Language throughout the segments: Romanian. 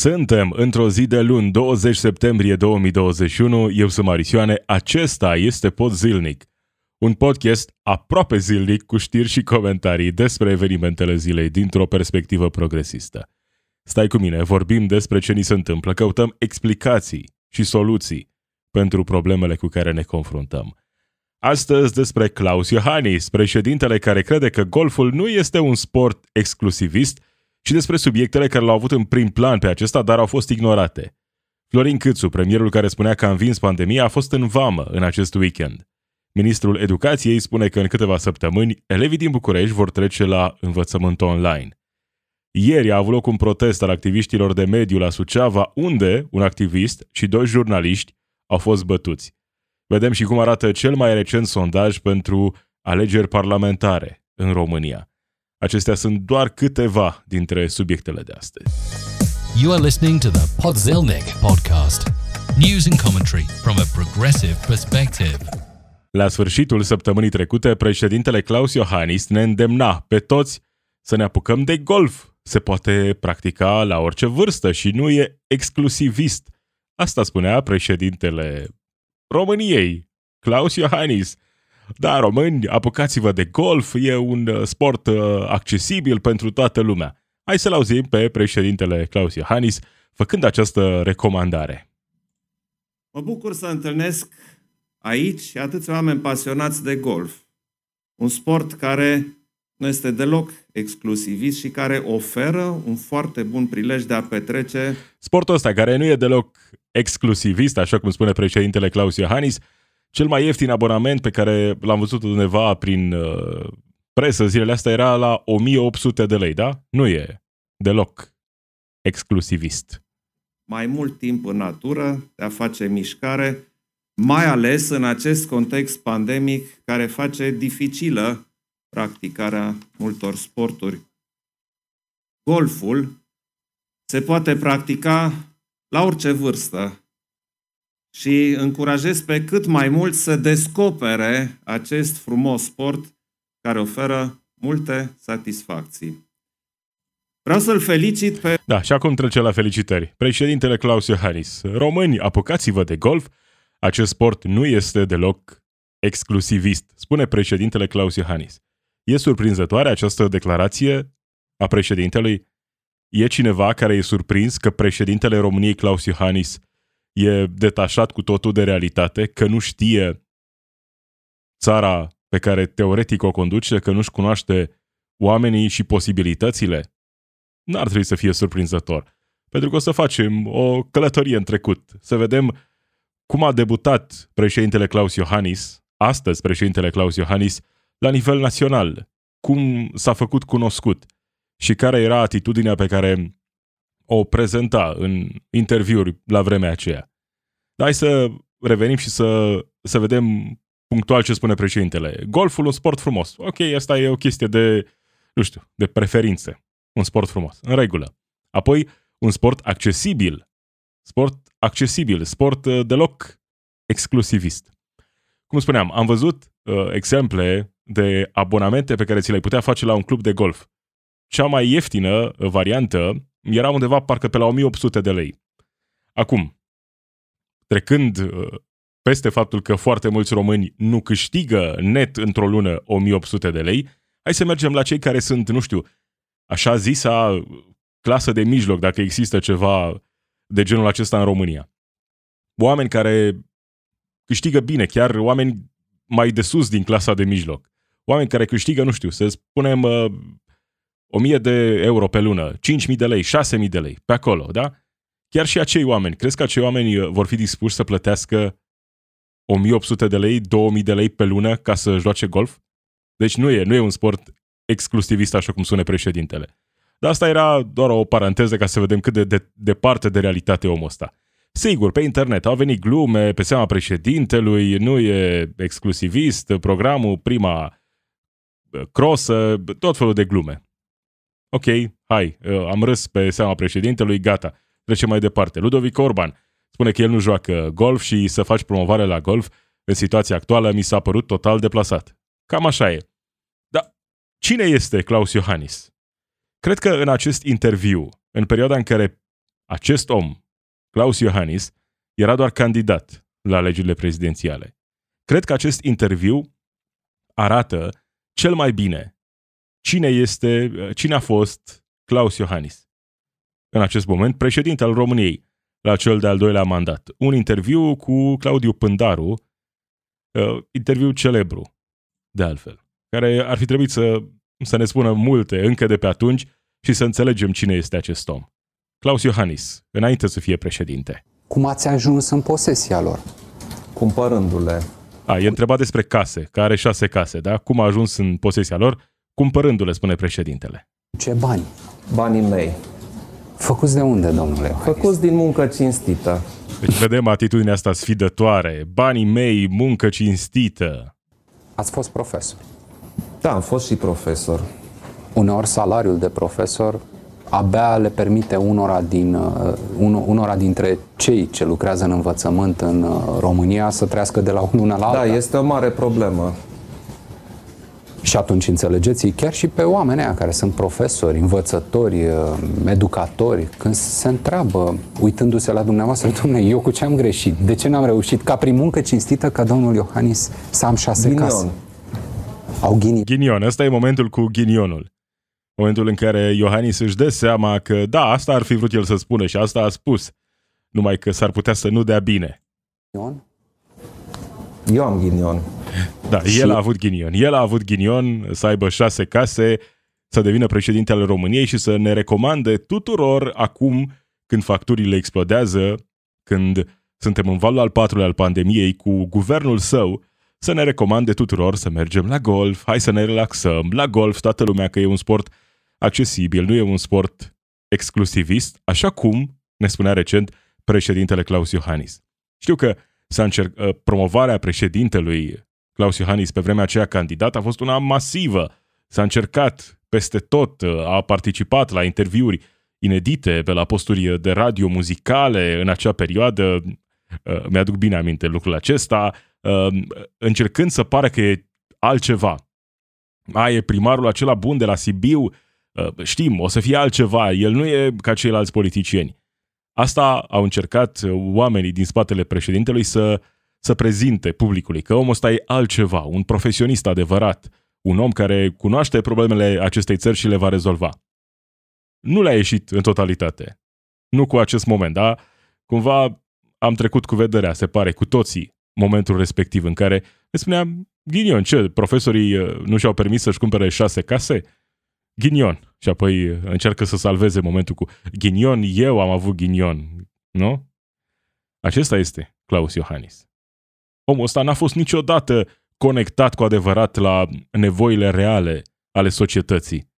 Suntem într-o zi de luni, 20 septembrie 2021. Eu sunt Marisioane. Acesta este Pod Zilnic. Un podcast aproape zilnic cu știri și comentarii despre evenimentele zilei dintr-o perspectivă progresistă. Stai cu mine, vorbim despre ce ni se întâmplă, căutăm explicații și soluții pentru problemele cu care ne confruntăm. Astăzi despre Klaus Iohannis, președintele care crede că golful nu este un sport exclusivist, și despre subiectele care l-au avut în prim plan pe acesta, dar au fost ignorate. Florin Câțu, premierul care spunea că a învins pandemia, a fost în vamă în acest weekend. Ministrul Educației spune că în câteva săptămâni elevii din București vor trece la învățământ online. Ieri a avut loc un protest al activiștilor de mediu la Suceava, unde un activist și doi jurnaliști au fost bătuți. Vedem și cum arată cel mai recent sondaj pentru alegeri parlamentare în România. Acestea sunt doar câteva dintre subiectele de astăzi. You are listening to the Podzilnic podcast. News and commentary from a progressive perspective. La sfârșitul săptămânii trecute, președintele Claus Iohannis ne îndemna pe toți să ne apucăm de golf. Se poate practica la orice vârstă și nu e exclusivist. Asta spunea președintele României, Claus Iohannis, da, români, apucați-vă de golf, e un uh, sport uh, accesibil pentru toată lumea. Hai să-l auzim pe președintele Claus Iohannis făcând această recomandare. Mă bucur să întâlnesc aici atâți oameni pasionați de golf. Un sport care nu este deloc exclusivist și care oferă un foarte bun prilej de a petrece. Sportul ăsta, care nu e deloc exclusivist, așa cum spune președintele Claus Iohannis, cel mai ieftin abonament pe care l-am văzut undeva prin uh, presă zilele astea era la 1800 de lei, da? Nu e deloc exclusivist. Mai mult timp în natură, de a face mișcare, mai ales în acest context pandemic care face dificilă practicarea multor sporturi. Golful se poate practica la orice vârstă, și încurajez pe cât mai mult să descopere acest frumos sport care oferă multe satisfacții. Vreau să-l felicit pe... Da, și acum trece la felicitări. Președintele Claus Iohannis. Români, apucați-vă de golf. Acest sport nu este deloc exclusivist, spune președintele Claus Iohannis. E surprinzătoare această declarație a președintelui? E cineva care e surprins că președintele României Claus Iohannis e detașat cu totul de realitate, că nu știe țara pe care teoretic o conduce, că nu-și cunoaște oamenii și posibilitățile, n-ar trebui să fie surprinzător. Pentru că o să facem o călătorie în trecut, să vedem cum a debutat președintele Claus Iohannis, astăzi președintele Claus Iohannis, la nivel național, cum s-a făcut cunoscut și care era atitudinea pe care o prezenta în interviuri la vremea aceea. Dar hai să revenim și să, să vedem punctual ce spune președintele. Golful, un sport frumos. Ok, asta e o chestie de, nu știu, de preferințe. Un sport frumos, în regulă. Apoi, un sport accesibil. Sport accesibil, sport uh, deloc exclusivist. Cum spuneam, am văzut uh, exemple de abonamente pe care ți le-ai putea face la un club de golf. Cea mai ieftină variantă era undeva parcă pe la 1800 de lei. Acum, trecând uh, peste faptul că foarte mulți români nu câștigă net într-o lună 1800 de lei, hai să mergem la cei care sunt, nu știu, așa zisa clasă de mijloc, dacă există ceva de genul acesta în România. Oameni care câștigă bine, chiar oameni mai de sus din clasa de mijloc. Oameni care câștigă, nu știu, să spunem uh, 1000 de euro pe lună, 5000 de lei, 6000 de lei, pe acolo, da? Chiar și acei oameni, crezi că acei oameni uh, vor fi dispuși să plătească 1800 de lei, 2000 de lei pe lună ca să joace golf? Deci nu e, nu e un sport exclusivist așa cum spune președintele. Dar asta era doar o paranteză ca să vedem cât de, de departe de realitate omul ăsta. Sigur, pe internet au venit glume pe seama președintelui, nu e exclusivist, programul, prima uh, crosă, tot felul de glume ok, hai, uh, am râs pe seama președintelui, gata, trecem mai departe. Ludovic Orban spune că el nu joacă golf și să faci promovare la golf în situația actuală mi s-a părut total deplasat. Cam așa e. Dar cine este Claus Iohannis? Cred că în acest interviu, în perioada în care acest om, Klaus Iohannis, era doar candidat la alegerile prezidențiale. Cred că acest interviu arată cel mai bine cine este, cine a fost Klaus Iohannis. În acest moment, președinte al României, la cel de-al doilea mandat. Un interviu cu Claudiu Pândaru, uh, interviu celebru, de altfel, care ar fi trebuit să, să ne spună multe încă de pe atunci și să înțelegem cine este acest om. Claus Iohannis, înainte să fie președinte. Cum ați ajuns în posesia lor? Cumpărându-le. A, e întrebat despre case, că are șase case, da? Cum a ajuns în posesia lor? Cumpărându-le, spune președintele. Ce bani? Banii mei. Făcuți de unde, domnule? Făcuți din muncă cinstită. Deci vedem atitudinea asta sfidătoare. Banii mei, muncă cinstită. Ați fost profesor. Da, am fost și profesor. Uneori salariul de profesor abia le permite unora, din, uh, unora dintre cei ce lucrează în învățământ în uh, România să trăiască de la unul la alta. Da, este o mare problemă. Și atunci înțelegeți chiar și pe oamenii aia care sunt profesori, învățători, uh, educatori, când se întreabă, uitându-se la dumneavoastră, domnule, eu cu ce am greșit? De ce n-am reușit ca prin muncă cinstită ca domnul Iohannis să am șase Ghinion. case? Au ghini. Ghinion, ăsta e momentul cu ghinionul. Momentul în care Iohannis își dă seama că da, asta ar fi vrut el să spună și asta a spus. Numai că s-ar putea să nu dea bine. Eu am ghinion. Da, și... el a avut ghinion. El a avut ghinion să aibă șase case, să devină președinte al României și să ne recomande tuturor acum, când facturile explodează, când suntem în valul al patrulea al pandemiei cu guvernul său, să ne recomande tuturor să mergem la golf, hai să ne relaxăm, la golf toată lumea că e un sport accesibil, nu e un sport exclusivist, așa cum ne spunea recent președintele Claus Iohannis. Știu că s-a încerc, ă, promovarea președintelui Claus Iohannis pe vremea aceea candidat a fost una masivă. S-a încercat peste tot, ă, a participat la interviuri inedite pe la posturi de radio muzicale în acea perioadă. Ă, mi-aduc bine aminte lucrul acesta, încercând să pară că e altceva. A, e primarul acela bun de la Sibiu, știm, o să fie altceva, el nu e ca ceilalți politicieni. Asta au încercat oamenii din spatele președintelui să, să prezinte publicului, că omul ăsta e altceva, un profesionist adevărat, un om care cunoaște problemele acestei țări și le va rezolva. Nu le-a ieșit în totalitate. Nu cu acest moment, dar cumva am trecut cu vederea, se pare, cu toții, momentul respectiv în care ne spuneam, ghinion, ce, profesorii uh, nu și-au permis să-și cumpere șase case? Ghinion. Și apoi încearcă să salveze momentul cu ghinion, eu am avut ghinion. Nu? Acesta este Claus Iohannis. Omul ăsta n-a fost niciodată conectat cu adevărat la nevoile reale ale societății.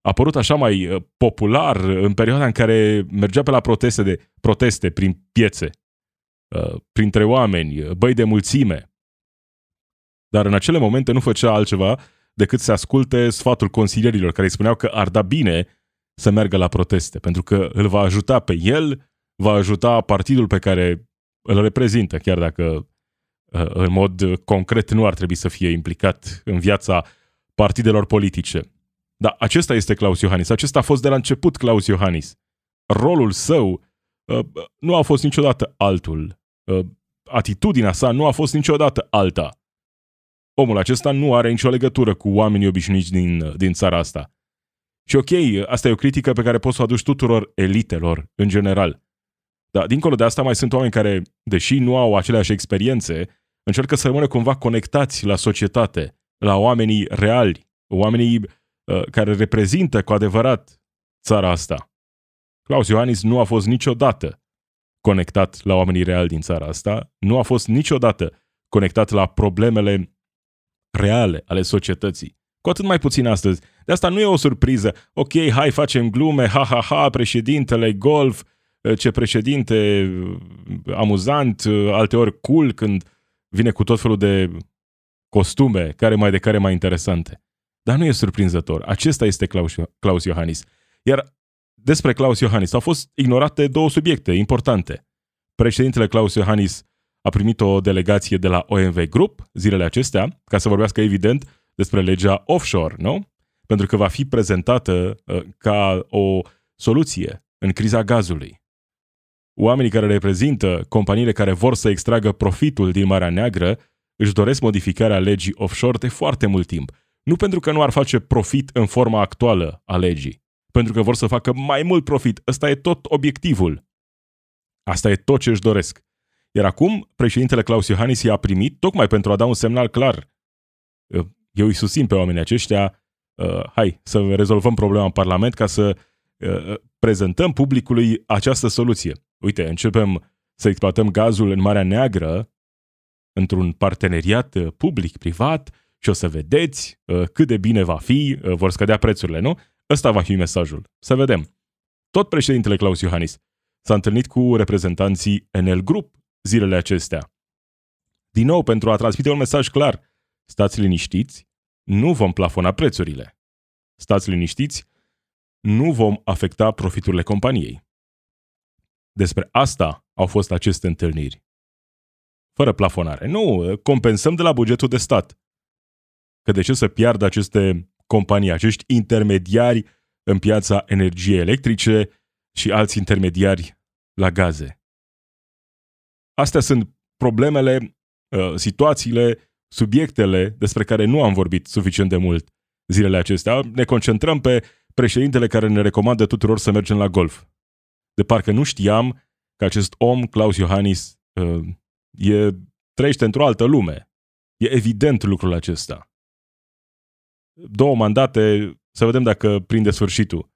A apărut așa mai uh, popular în perioada în care mergea pe la proteste, de, proteste prin piețe, uh, printre oameni, uh, băi de mulțime. Dar în acele momente nu făcea altceva decât să asculte sfatul consilierilor care îi spuneau că ar da bine să meargă la proteste, pentru că îl va ajuta pe el, va ajuta partidul pe care îl reprezintă, chiar dacă uh, în mod concret nu ar trebui să fie implicat în viața partidelor politice. Dar acesta este Claus Iohannis. Acesta a fost de la început Claus Iohannis. Rolul său uh, nu a fost niciodată altul. Uh, atitudinea sa nu a fost niciodată alta omul acesta nu are nicio legătură cu oamenii obișnuiți din, din țara asta. Și ok, asta e o critică pe care poți să o aduci tuturor elitelor, în general. Dar dincolo de asta mai sunt oameni care, deși nu au aceleași experiențe, încearcă să rămână cumva conectați la societate, la oamenii reali, oamenii uh, care reprezintă cu adevărat țara asta. Claus Iohannis nu a fost niciodată conectat la oamenii reali din țara asta, nu a fost niciodată conectat la problemele reale ale societății. Cu atât mai puțin astăzi. De asta nu e o surpriză. Ok, hai, facem glume, ha, ha, ha, președintele, golf, eh, ce președinte eh, amuzant, eh, alteori cool când vine cu tot felul de costume, care mai de care mai interesante. Dar nu e surprinzător. Acesta este Claus, Claus Iohannis. Iar despre Claus Iohannis au fost ignorate două subiecte importante. Președintele Claus Iohannis a primit o delegație de la OMV Group zilele acestea, ca să vorbească evident despre legea offshore, nu? Pentru că va fi prezentată uh, ca o soluție în criza gazului. Oamenii care reprezintă companiile care vor să extragă profitul din Marea Neagră își doresc modificarea legii offshore de foarte mult timp. Nu pentru că nu ar face profit în forma actuală a legii, pentru că vor să facă mai mult profit. Ăsta e tot obiectivul. Asta e tot ce își doresc. Iar acum, președintele Claus Iohannis i-a primit tocmai pentru a da un semnal clar. Eu îi susțin pe oamenii aceștia, uh, hai să rezolvăm problema în Parlament ca să uh, prezentăm publicului această soluție. Uite, începem să exploatăm gazul în Marea Neagră într-un parteneriat uh, public-privat și o să vedeți uh, cât de bine va fi, uh, vor scădea prețurile, nu? Ăsta va fi mesajul. Să vedem. Tot președintele Claus Iohannis s-a întâlnit cu reprezentanții Enel Group zilele acestea. Din nou, pentru a transmite un mesaj clar, stați liniștiți, nu vom plafona prețurile. Stați liniștiți, nu vom afecta profiturile companiei. Despre asta au fost aceste întâlniri. Fără plafonare. Nu, compensăm de la bugetul de stat. Că de ce să piardă aceste companii, acești intermediari în piața energiei electrice și alți intermediari la gaze? Astea sunt problemele, uh, situațiile, subiectele despre care nu am vorbit suficient de mult zilele acestea. Ne concentrăm pe președintele care ne recomandă tuturor să mergem la golf. De parcă nu știam că acest om, Claus Iohannis, uh, e, trăiește într-o altă lume. E evident lucrul acesta. Două mandate, să vedem dacă prinde sfârșitul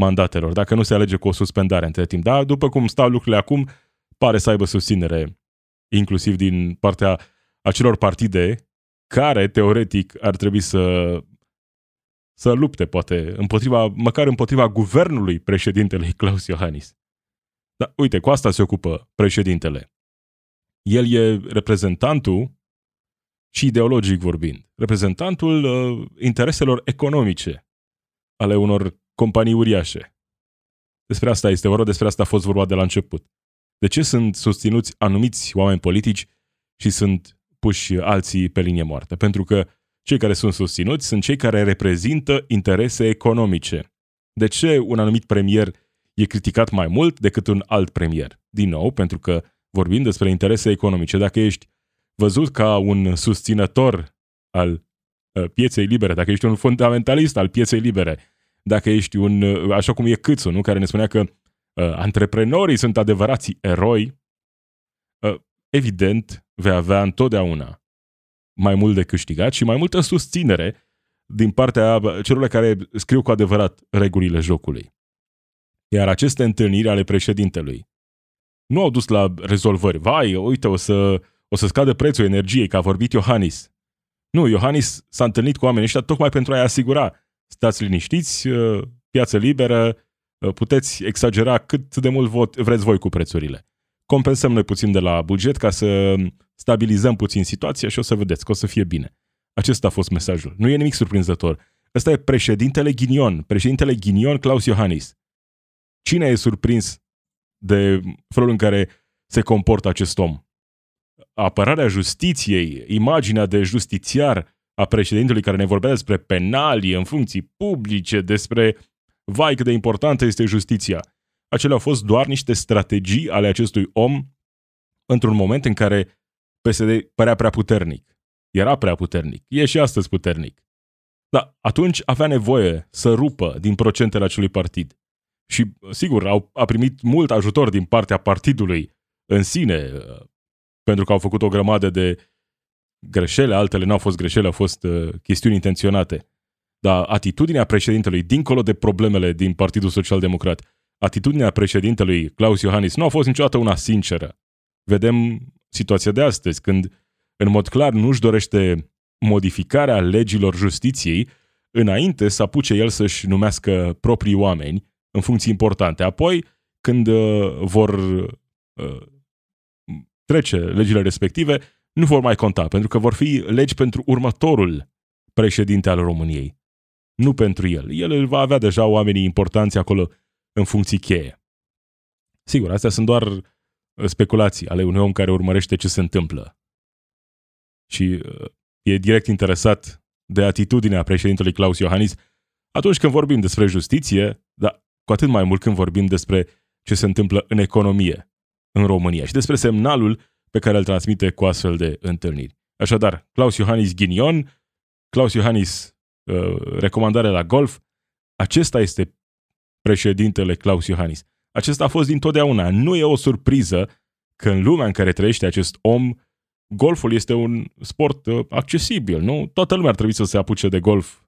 mandatelor, dacă nu se alege cu o suspendare între timp. Dar după cum stau lucrurile acum, pare să aibă susținere, inclusiv din partea acelor partide care, teoretic, ar trebui să să lupte, poate, împotriva, măcar împotriva guvernului președintelui Claus Iohannis. Dar uite, cu asta se ocupă președintele. El e reprezentantul, și ideologic vorbind, reprezentantul uh, intereselor economice ale unor companii uriașe. Despre asta este vorba, despre asta a fost vorba de la început. De ce sunt susținuți anumiți oameni politici și sunt puși alții pe linie moartă? Pentru că cei care sunt susținuți sunt cei care reprezintă interese economice. De ce un anumit premier e criticat mai mult decât un alt premier? Din nou, pentru că vorbim despre interese economice. Dacă ești văzut ca un susținător al uh, pieței libere, dacă ești un fundamentalist al pieței libere, dacă ești un, uh, așa cum e Câțu, nu? care ne spunea că uh, antreprenorii sunt adevărații eroi, uh, evident vei avea întotdeauna mai mult de câștigat și mai multă susținere din partea celor care scriu cu adevărat regulile jocului. Iar aceste întâlniri ale președintelui nu au dus la rezolvări. Vai, uite, o să, o să scadă prețul energiei, că a vorbit Iohannis. Nu, Iohannis s-a întâlnit cu oamenii ăștia tocmai pentru a-i asigura. Stați liniștiți, uh, piață liberă, uh, puteți exagera cât de mult vot vreți voi cu prețurile. Compensăm noi puțin de la buget ca să stabilizăm puțin situația și o să vedeți că o să fie bine. Acesta a fost mesajul. Nu e nimic surprinzător. Ăsta e președintele Ghinion, președintele Ghinion Claus Iohannis. Cine e surprins de felul în care se comportă acest om? Apărarea justiției, imaginea de justițiar a președintelui care ne vorbea despre penalii în funcții publice, despre vai cât de importantă este justiția. Acelea au fost doar niște strategii ale acestui om într-un moment în care PSD părea prea puternic. Era prea puternic. E și astăzi puternic. Dar atunci avea nevoie să rupă din procentele acelui partid. Și, sigur, au, a primit mult ajutor din partea partidului în sine, pentru că au făcut o grămadă de greșeli, altele n-au fost greșeli, au fost uh, chestiuni intenționate. Dar atitudinea președintelui, dincolo de problemele din Partidul Social Democrat, atitudinea președintelui Claus Iohannis nu a fost niciodată una sinceră. Vedem situația de astăzi, când în mod clar nu își dorește modificarea legilor justiției înainte să apuce el să-și numească proprii oameni în funcții importante. Apoi, când uh, vor uh, trece legile respective, nu vor mai conta, pentru că vor fi legi pentru următorul președinte al României, nu pentru el. El va avea deja oamenii importanți acolo în funcții cheie. Sigur, astea sunt doar uh, speculații ale unui om care urmărește ce se întâmplă. Și uh, e direct interesat de atitudinea președintelui Claus Iohannis atunci când vorbim despre justiție, dar cu atât mai mult când vorbim despre ce se întâmplă în economie în România și despre semnalul pe care îl transmite cu astfel de întâlniri. Așadar, Claus Iohannis Ghinion, Claus Iohannis uh, recomandare la golf, acesta este președintele Claus Iohannis. Acesta a fost dintotdeauna. Nu e o surpriză că în lumea în care trăiește acest om, golful este un sport uh, accesibil, nu? Toată lumea ar trebui să se apuce de golf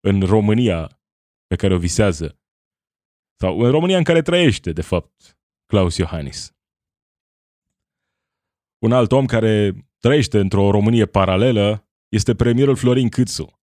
în România pe care o visează. Sau în România în care trăiește, de fapt, Claus Iohannis. Un alt om care trăiește într-o Românie paralelă este premierul Florin Câțu,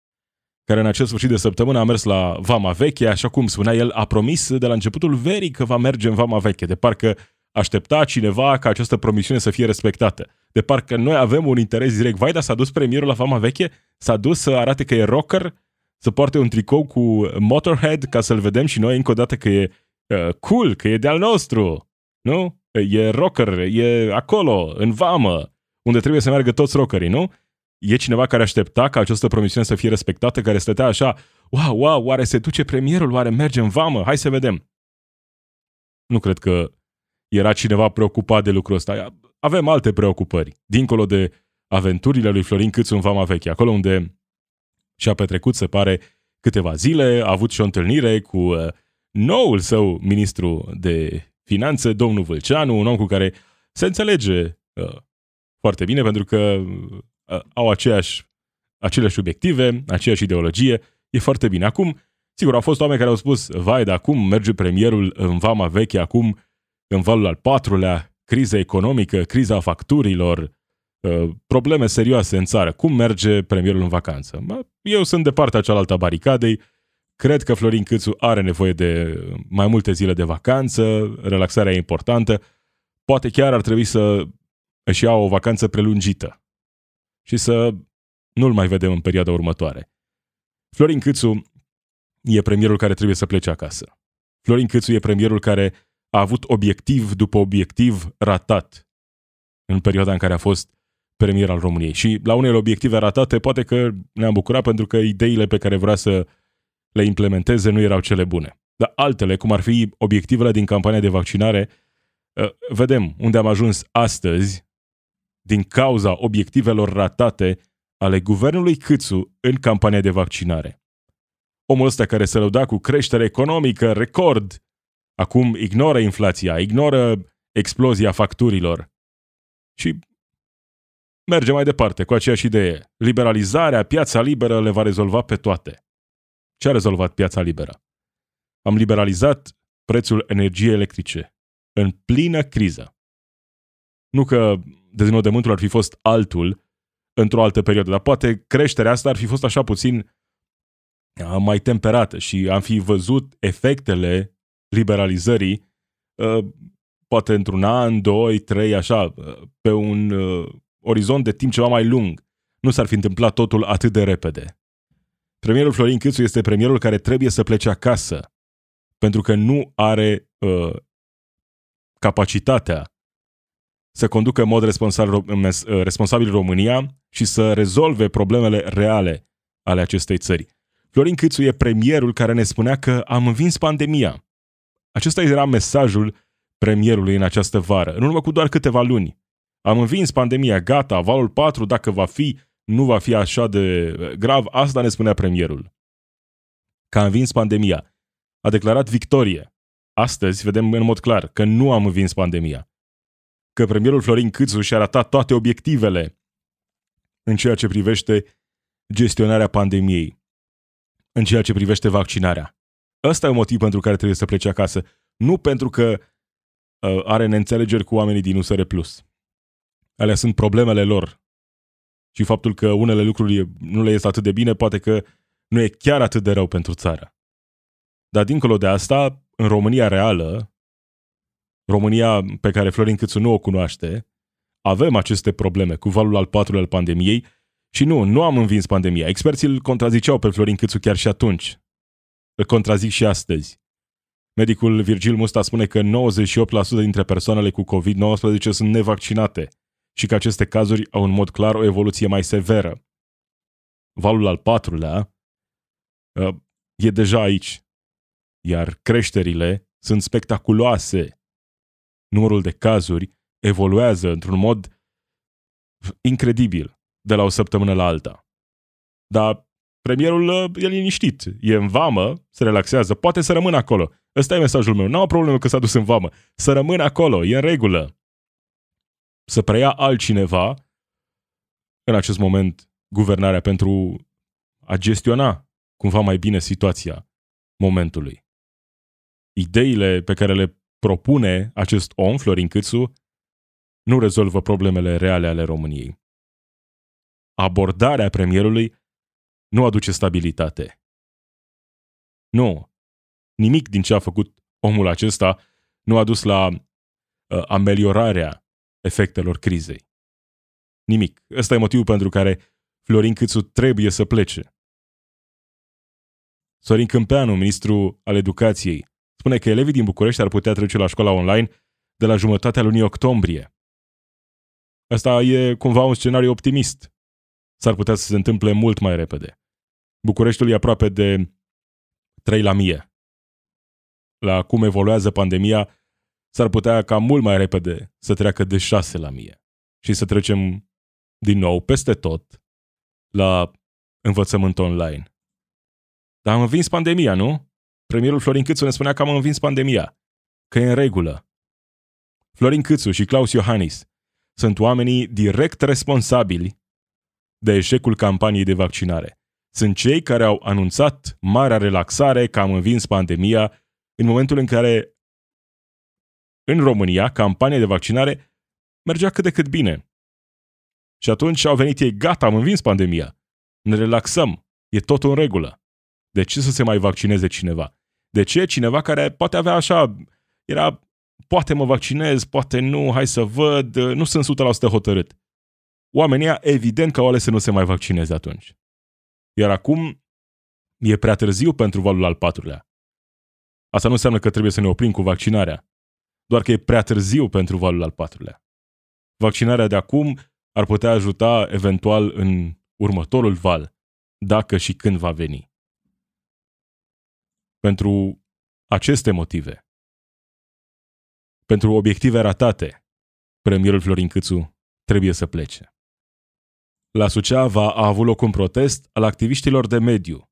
care în acest sfârșit de săptămână a mers la Vama Veche, așa cum spunea el, a promis de la începutul verii că va merge în Vama Veche, de parcă aștepta cineva ca această promisiune să fie respectată. De parcă noi avem un interes direct. Vai, dar s-a dus premierul la Vama Veche? S-a dus să arate că e rocker? Să poarte un tricou cu Motorhead ca să-l vedem și noi încă o dată că e uh, cool, că e de-al nostru. Nu? E rocker, e acolo, în vamă, unde trebuie să meargă toți rockerii, nu? E cineva care aștepta ca această promisiune să fie respectată, care stătea așa, wow, wow, oare se duce premierul, oare merge în vamă, hai să vedem. Nu cred că era cineva preocupat de lucrul ăsta. Avem alte preocupări, dincolo de aventurile lui Florin Câțu în Vama Veche, acolo unde și-a petrecut, se pare, câteva zile, a avut și o întâlnire cu uh, noul său ministru de finanțe, domnul Vâlceanu, un om cu care se înțelege uh, foarte bine pentru că uh, au aceeași, aceleași obiective, aceeași ideologie, e foarte bine. Acum, sigur, au fost oameni care au spus, vai, dar acum merge premierul în vama veche, acum în valul al patrulea, criza economică, criza facturilor, uh, probleme serioase în țară. Cum merge premierul în vacanță? Eu sunt de partea cealaltă a baricadei, Cred că Florin Câțu are nevoie de mai multe zile de vacanță, relaxarea e importantă, poate chiar ar trebui să își ia o vacanță prelungită și să nu-l mai vedem în perioada următoare. Florin Câțu e premierul care trebuie să plece acasă. Florin Câțu e premierul care a avut obiectiv după obiectiv ratat în perioada în care a fost premier al României. Și la unele obiective ratate poate că ne-am bucurat pentru că ideile pe care vrea să le implementeze nu erau cele bune. Dar altele, cum ar fi obiectivele din campania de vaccinare, uh, vedem unde am ajuns astăzi din cauza obiectivelor ratate ale guvernului Câțu în campania de vaccinare. Omul ăsta care se lăuda cu creștere economică, record, acum ignoră inflația, ignoră explozia facturilor și merge mai departe cu aceeași idee. Liberalizarea, piața liberă le va rezolva pe toate. Ce a rezolvat piața liberă? Am liberalizat prețul energiei electrice în plină criză. Nu că deznodământul ar fi fost altul într-o altă perioadă, dar poate creșterea asta ar fi fost așa puțin mai temperată și am fi văzut efectele liberalizării poate într-un an, doi, trei, așa, pe un orizont de timp ceva mai lung. Nu s-ar fi întâmplat totul atât de repede. Premierul Florin Câțu este premierul care trebuie să plece acasă pentru că nu are uh, capacitatea să conducă în mod responsabil, uh, responsabil România și să rezolve problemele reale ale acestei țări. Florin Câțu e premierul care ne spunea că am învins pandemia. Acesta era mesajul premierului în această vară, în urmă cu doar câteva luni. Am învins pandemia, gata, valul 4, dacă va fi, nu va fi așa de grav, asta ne spunea premierul. Că a învins pandemia. A declarat victorie. Astăzi vedem în mod clar că nu am învins pandemia. Că premierul Florin Câțu și-a ratat toate obiectivele în ceea ce privește gestionarea pandemiei, în ceea ce privește vaccinarea. Ăsta e un motiv pentru care trebuie să plece acasă. Nu pentru că uh, are neînțelegeri cu oamenii din USR+. Alea sunt problemele lor și faptul că unele lucruri nu le ies atât de bine, poate că nu e chiar atât de rău pentru țară. Dar dincolo de asta, în România reală, România pe care Florin Câțu nu o cunoaște, avem aceste probleme cu valul al patrulea al pandemiei și nu, nu am învins pandemia. Experții îl contraziceau pe Florin Câțu chiar și atunci. Îl contrazic și astăzi. Medicul Virgil Musta spune că 98% dintre persoanele cu COVID-19 sunt nevaccinate și că aceste cazuri au în mod clar o evoluție mai severă. Valul al patrulea uh, e deja aici, iar creșterile sunt spectaculoase numărul de cazuri evoluează într-un mod incredibil de la o săptămână la alta. Dar premierul uh, e liniștit, e în vamă, se relaxează, poate să rămână acolo. Ăsta e mesajul meu. Nu am problemă că s-a dus în vamă. Să rămână acolo, e în regulă. Să preia altcineva în acest moment guvernarea pentru a gestiona cumva mai bine situația momentului. Ideile pe care le propune acest om, Florin Câțu, nu rezolvă problemele reale ale României. Abordarea premierului nu aduce stabilitate. Nu. Nimic din ce a făcut omul acesta nu a dus la uh, ameliorarea efectelor crizei. Nimic. Ăsta e motivul pentru care Florin Câțu trebuie să plece. Sorin Câmpeanu, ministru al educației, spune că elevii din București ar putea trece la școala online de la jumătatea lunii octombrie. Asta e cumva un scenariu optimist. S-ar putea să se întâmple mult mai repede. Bucureștiul e aproape de 3 la mie. La cum evoluează pandemia, s-ar putea ca mult mai repede să treacă de 6 la mie și să trecem din nou peste tot la învățământ online. Dar am învins pandemia, nu? Premierul Florin Câțu ne spunea că am învins pandemia, că e în regulă. Florin Câțu și Claus Iohannis sunt oamenii direct responsabili de eșecul campaniei de vaccinare. Sunt cei care au anunțat marea relaxare că am învins pandemia în momentul în care în România campania de vaccinare mergea cât de cât bine. Și atunci au venit ei, gata, am învins pandemia. Ne relaxăm, e totul în regulă. De ce să se mai vaccineze cineva? De ce cineva care poate avea așa, era, poate mă vaccinez, poate nu, hai să văd, nu sunt 100% hotărât. Oamenii evident că au ales să nu se mai vaccineze atunci. Iar acum e prea târziu pentru valul al patrulea. Asta nu înseamnă că trebuie să ne oprim cu vaccinarea, doar că e prea târziu pentru valul al patrulea. Vaccinarea de acum ar putea ajuta eventual în următorul val, dacă și când va veni. Pentru aceste motive, pentru obiective ratate, premierul Florin Câțu trebuie să plece. La Suceava a avut loc un protest al activiștilor de mediu.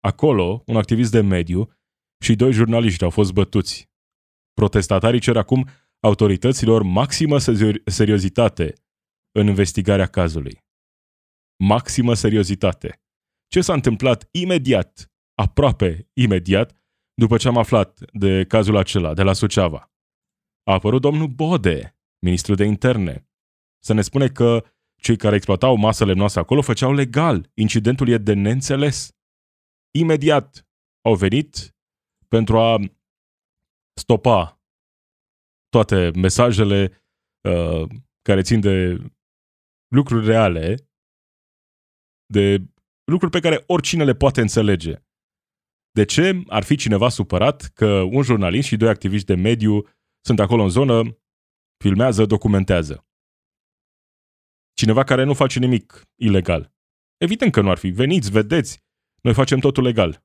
Acolo, un activist de mediu și doi jurnaliști au fost bătuți. Protestatarii cer acum autorităților maximă seriozitate în investigarea cazului. Maximă seriozitate. Ce s-a întâmplat imediat, aproape imediat, după ce am aflat de cazul acela de la Suceava? A apărut domnul Bode, ministru de interne, să ne spune că cei care exploatau masele noastre acolo făceau legal. Incidentul e de neînțeles. Imediat au venit pentru a stopa toate mesajele uh, care țin de lucruri reale, de lucruri pe care oricine le poate înțelege. De ce ar fi cineva supărat că un jurnalist și doi activiști de mediu sunt acolo în zonă, filmează, documentează? Cineva care nu face nimic ilegal. Evident că nu ar fi. Veniți, vedeți, noi facem totul legal.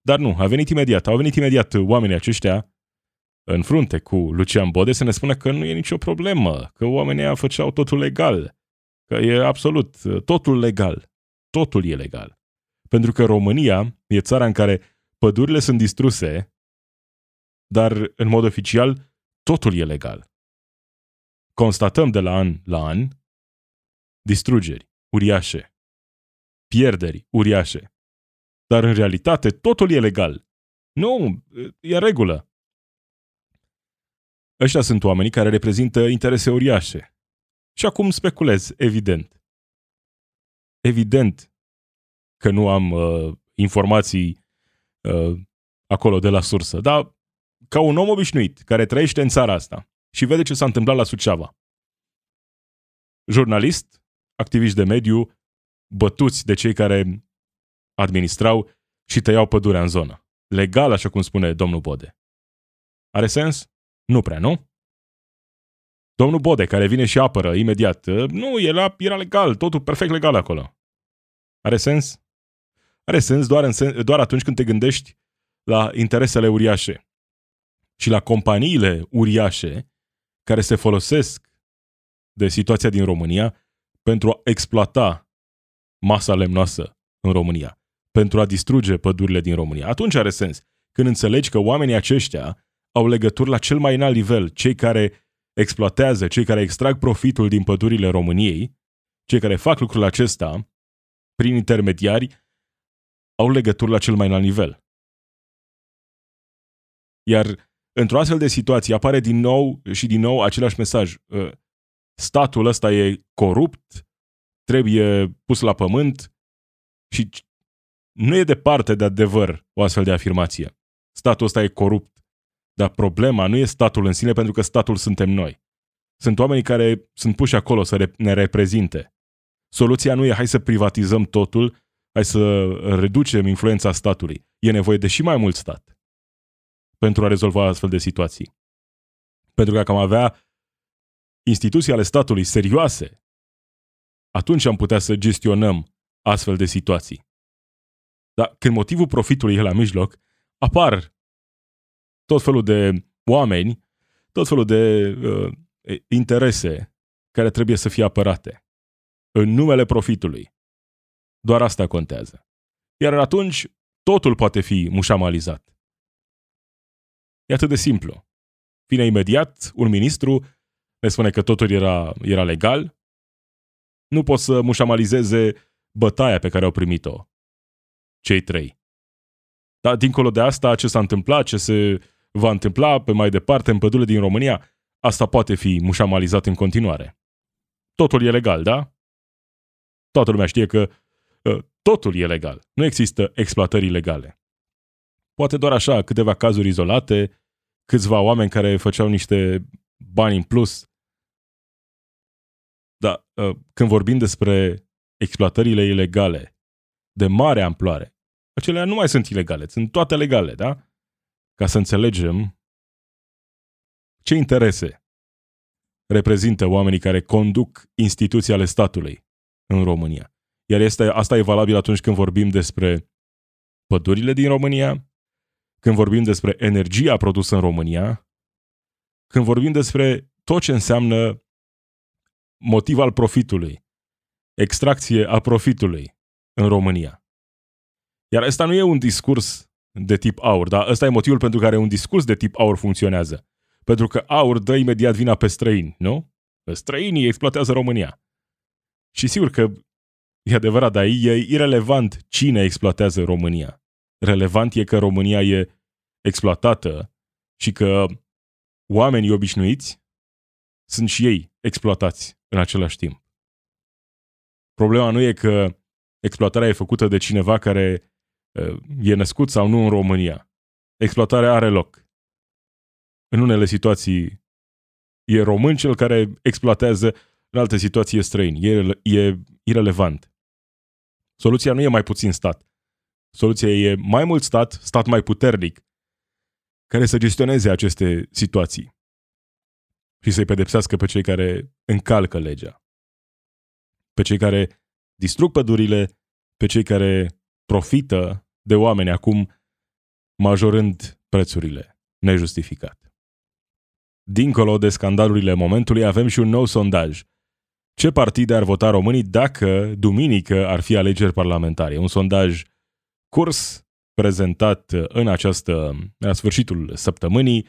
Dar nu, a venit imediat. Au venit imediat oamenii aceștia în frunte cu Lucian Bode să ne spună că nu e nicio problemă, că oamenii ăia făceau totul legal, că e absolut totul legal. Totul e legal. Pentru că România e țara în care pădurile sunt distruse, dar în mod oficial totul e legal. Constatăm de la an la an distrugeri uriașe, pierderi uriașe. Dar în realitate totul e legal. Nu, e regulă. Ăștia sunt oamenii care reprezintă interese uriașe. Și acum speculez, evident. Evident că nu am uh, informații uh, acolo de la sursă, dar ca un om obișnuit care trăiește în țara asta și vede ce s-a întâmplat la Suceava. Jurnalist, activiști de mediu bătuți de cei care administrau și tăiau pădurea în zonă. Legal, așa cum spune domnul Bode. Are sens? Nu prea, nu? Domnul Bode, care vine și apără imediat, nu, era, era legal, totul perfect legal acolo. Are sens? Are sens doar, în sen, doar atunci când te gândești la interesele uriașe și la companiile uriașe care se folosesc de situația din România pentru a exploata masa lemnoasă în România, pentru a distruge pădurile din România. Atunci are sens. Când înțelegi că oamenii aceștia au legături la cel mai înalt nivel, cei care exploatează, cei care extrag profitul din pădurile României, cei care fac lucrul acesta prin intermediari, au legături la cel mai înalt nivel. Iar într-o astfel de situație apare din nou și din nou același mesaj. Ă, statul ăsta e corupt, trebuie pus la pământ și nu e departe de adevăr o astfel de afirmație. Statul ăsta e corupt, dar problema nu e statul în sine, pentru că statul suntem noi. Sunt oamenii care sunt puși acolo să ne reprezinte. Soluția nu e hai să privatizăm totul, hai să reducem influența statului. E nevoie de și mai mult stat pentru a rezolva astfel de situații. Pentru că dacă am avea instituții ale statului serioase, atunci am putea să gestionăm astfel de situații. Dar când motivul profitului e la mijloc, apar tot felul de oameni, tot felul de uh, interese care trebuie să fie apărate în numele profitului. Doar asta contează. Iar atunci totul poate fi mușamalizat. E atât de simplu. Vine imediat un ministru, ne spune că totul era, era legal, nu pot să mușamalizeze bătaia pe care au primit-o cei trei. Dar dincolo de asta, ce s-a întâmplat, ce se va întâmpla pe mai departe în pădurile din România, asta poate fi mușamalizat în continuare. Totul e legal, da? Toată lumea știe că uh, totul e legal. Nu există exploatări ilegale. Poate doar așa, câteva cazuri izolate, câțiva oameni care făceau niște bani în plus. Dar uh, când vorbim despre exploatările ilegale de mare amploare, acelea nu mai sunt ilegale, sunt toate legale, da? Ca să înțelegem ce interese reprezintă oamenii care conduc instituții ale statului în România. Iar este, asta e valabil atunci când vorbim despre pădurile din România, când vorbim despre energia produsă în România, când vorbim despre tot ce înseamnă motiv al profitului, extracție a profitului în România. Iar ăsta nu e un discurs de tip aur, dar ăsta e motivul pentru care un discurs de tip aur funcționează. Pentru că aur dă imediat vina pe străini, nu? Străinii exploatează România. Și sigur că e adevărat, dar e irelevant cine exploatează România. Relevant e că România e exploatată și că oamenii obișnuiți sunt și ei exploatați în același timp. Problema nu e că exploatarea e făcută de cineva care e născut sau nu în România. Exploatarea are loc. În unele situații e român cel care exploatează, în alte situații e străin. E, e irelevant. Soluția nu e mai puțin stat. Soluția e mai mult stat, stat mai puternic, care să gestioneze aceste situații și să-i pedepsească pe cei care încalcă legea, pe cei care distrug pădurile, pe cei care profită de oameni acum majorând prețurile nejustificat. Dincolo de scandalurile momentului, avem și un nou sondaj. Ce partide ar vota românii dacă duminică ar fi alegeri parlamentare? Un sondaj curs prezentat în această, la sfârșitul săptămânii,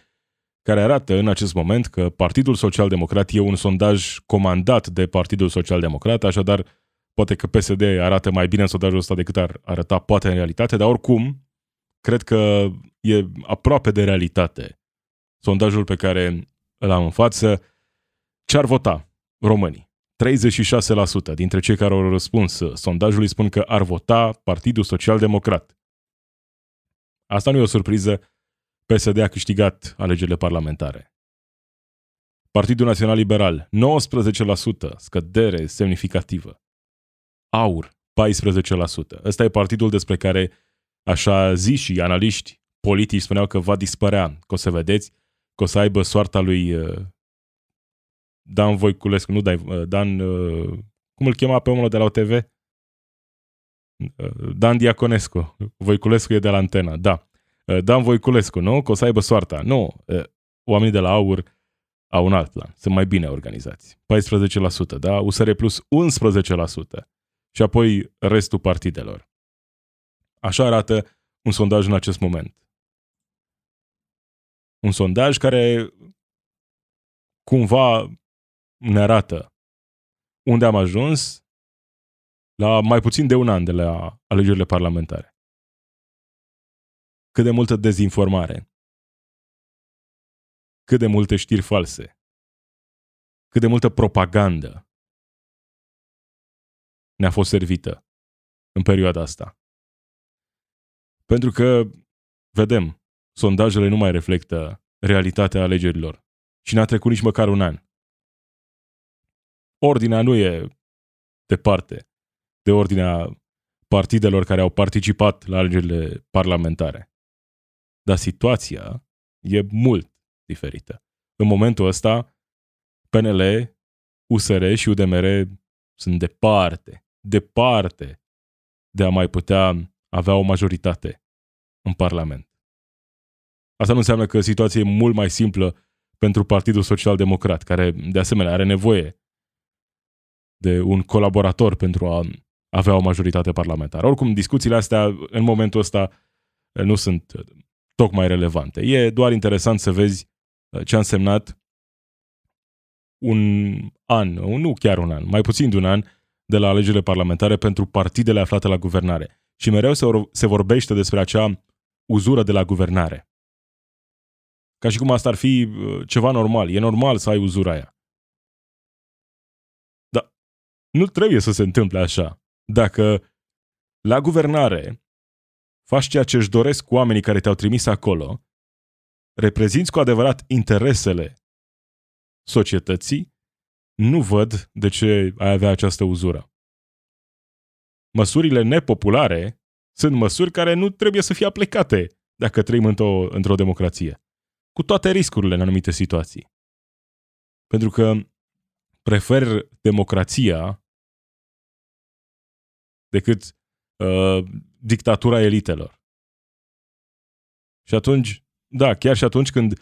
care arată în acest moment că Partidul Social Democrat e un sondaj comandat de Partidul Social Democrat, așadar Poate că PSD arată mai bine în sondajul ăsta decât ar arăta poate în realitate, dar oricum, cred că e aproape de realitate sondajul pe care îl am în față. Ce ar vota românii? 36% dintre cei care au răspuns sondajului spun că ar vota Partidul Social Democrat. Asta nu e o surpriză. PSD a câștigat alegerile parlamentare. Partidul Național Liberal, 19%, scădere semnificativă. Aur, 14%. Ăsta e partidul despre care așa zi și analiști politici spuneau că va dispărea, că o să vedeți, că o să aibă soarta lui uh, Dan Voiculescu, nu Dan, uh, Dan uh, cum îl chema pe omul de la OTV? Dan Diaconescu. Voiculescu e de la antena, da. Dan Voiculescu, nu? Că o să aibă soarta. Nu. Oamenii de la Aur au un alt plan, sunt mai bine organizați. 14%, da? USR plus 11% și apoi restul partidelor. Așa arată un sondaj în acest moment. Un sondaj care cumva ne arată unde am ajuns la mai puțin de un an de la alegerile parlamentare. Cât de multă dezinformare, cât de multe știri false, cât de multă propagandă ne-a fost servită în perioada asta. Pentru că, vedem, sondajele nu mai reflectă realitatea alegerilor și n-a trecut nici măcar un an. Ordinea nu e departe de ordinea partidelor care au participat la alegerile parlamentare. Dar situația e mult diferită. În momentul ăsta, PNL, USR și UDMR sunt departe, departe de a mai putea avea o majoritate în Parlament. Asta nu înseamnă că situația e mult mai simplă pentru Partidul Social Democrat, care de asemenea are nevoie de un colaborator pentru a avea o majoritate parlamentară. Oricum, discuțiile astea în momentul ăsta nu sunt tocmai relevante. E doar interesant să vezi uh, ce a însemnat un an, nu chiar un an, mai puțin de un an de la alegerile parlamentare pentru partidele aflate la guvernare. Și mereu se, se vorbește despre acea uzură de la guvernare. Ca și cum asta ar fi uh, ceva normal. E normal să ai uzura aia. Dar nu trebuie să se întâmple așa. Dacă la guvernare faci ceea ce își doresc oamenii care te-au trimis acolo, reprezinți cu adevărat interesele societății, nu văd de ce ai avea această uzură. Măsurile nepopulare sunt măsuri care nu trebuie să fie aplicate dacă trăim într-o, într-o democrație. Cu toate riscurile în anumite situații. Pentru că prefer democrația decât uh, dictatura elitelor. Și atunci, da, chiar și atunci când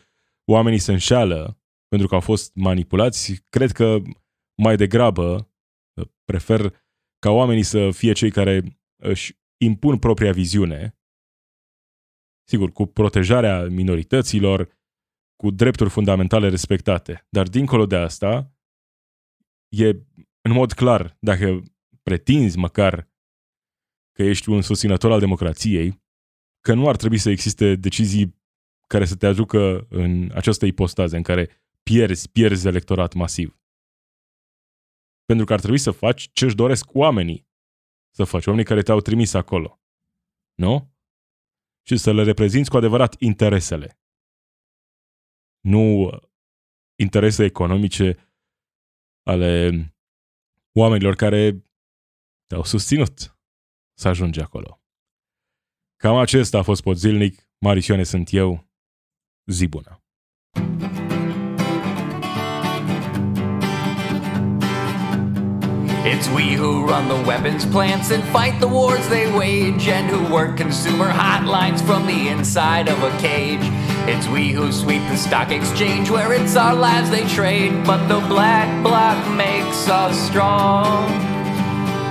oamenii se înșeală pentru că au fost manipulați, cred că mai degrabă uh, prefer ca oamenii să fie cei care își impun propria viziune, sigur, cu protejarea minorităților, cu drepturi fundamentale respectate. Dar dincolo de asta, e în mod clar, dacă pretinzi măcar că ești un susținător al democrației, că nu ar trebui să existe decizii care să te aducă în această ipostază în care pierzi, pierzi electorat masiv. Pentru că ar trebui să faci ce își doresc oamenii să faci, oamenii care te-au trimis acolo. Nu? Și să le reprezinți cu adevărat interesele. Nu interese economice ale oamenilor care te-au susținut să ajungi acolo. Cam acesta a fost pot zilnic. Marisioane sunt eu. Zi bună! It's we who run the weapons plants and fight the wars they wage, and who work consumer hotlines from the inside of a cage. It's we who sweep the stock exchange where it's our lives they trade, but the black bloc makes us strong.